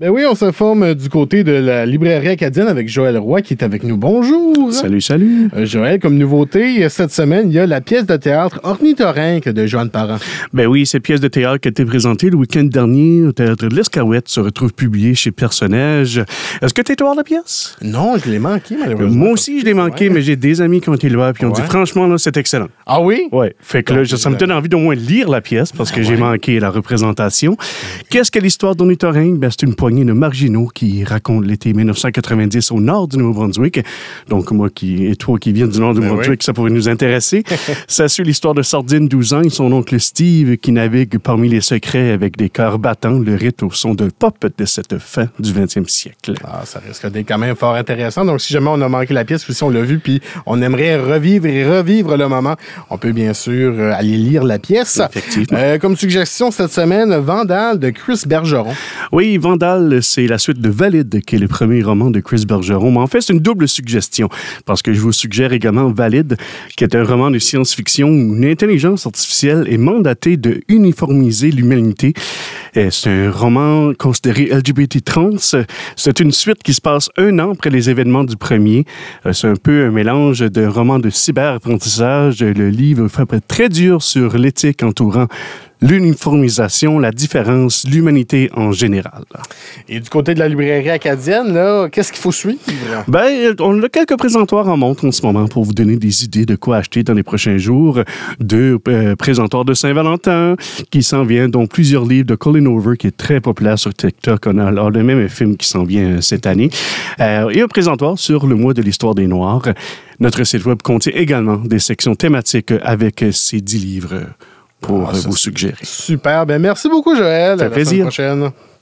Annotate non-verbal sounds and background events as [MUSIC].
Ben oui, on se forme du côté de la librairie acadienne avec Joël Roy qui est avec nous. Bonjour. Salut, salut. Euh, Joël, comme nouveauté, cette semaine, il y a la pièce de théâtre Ornithorynque de Joanne Parent. Ben oui, cette pièce de théâtre qui a été présentée le week-end dernier au théâtre de l'Escaouette se retrouve publiée chez Personnage. Est-ce que tu es voir la pièce? Non, je l'ai manqué, malheureusement. Moi aussi, je l'ai manqué, mais j'ai des amis qui ont été là puis ont dit franchement, là, c'est excellent. Ah oui? Oui. Fait que là, ça me donne envie d'au moins lire la pièce parce que j'ai manqué la représentation. Qu'est-ce que l'histoire d'Ornithorynque? Ben, c'est une poignée de marginaux qui raconte l'été 1990 au nord du Nouveau-Brunswick. Donc, moi qui, et toi qui viens du nord du ben Nouveau-Brunswick, ça pourrait nous intéresser. [LAUGHS] ça suit l'histoire de Sardine, 12 ans, et son oncle Steve qui navigue parmi les secrets avec des cœurs battants, le rite au son de pop de cette fin du 20e siècle. Ah, ça risque d'être quand même fort intéressant. Donc, si jamais on a manqué la pièce ou si on l'a vu, puis on aimerait revivre et revivre le moment, on peut bien sûr euh, aller lire la pièce. Effectivement. Euh, comme suggestion cette semaine, Vandal de Chris Bergeron. Oui, Vandal, c'est la suite de Valide, qui est le premier roman de Chris Bergeron. Mais en fait, c'est une double suggestion, parce que je vous suggère également Valide, qui est un roman de science-fiction où une intelligence artificielle est mandatée de uniformiser l'humanité. C'est un roman considéré LGBT trans. C'est une suite qui se passe un an après les événements du premier. Euh, c'est un peu un mélange de roman de cyber-apprentissage. Le livre frappe très dur sur l'éthique entourant l'uniformisation, la différence, l'humanité en général. Et du côté de la librairie acadienne, là, qu'est-ce qu'il faut suivre? Ben, on a quelques présentoirs en montre en ce moment pour vous donner des idées de quoi acheter dans les prochains jours. Deux euh, présentoirs de Saint-Valentin qui s'en vient, dont plusieurs livres de Colin Over qui est très populaire sur TikTok. On a alors le même film qui s'en vient cette année. Euh, et un présentoir sur le mois de l'histoire des Noirs. Notre site web contient également des sections thématiques avec ces dix livres pour ah, vous suggérer. Super. Ben, merci beaucoup, Joël. Ça fait plaisir. À la prochaine.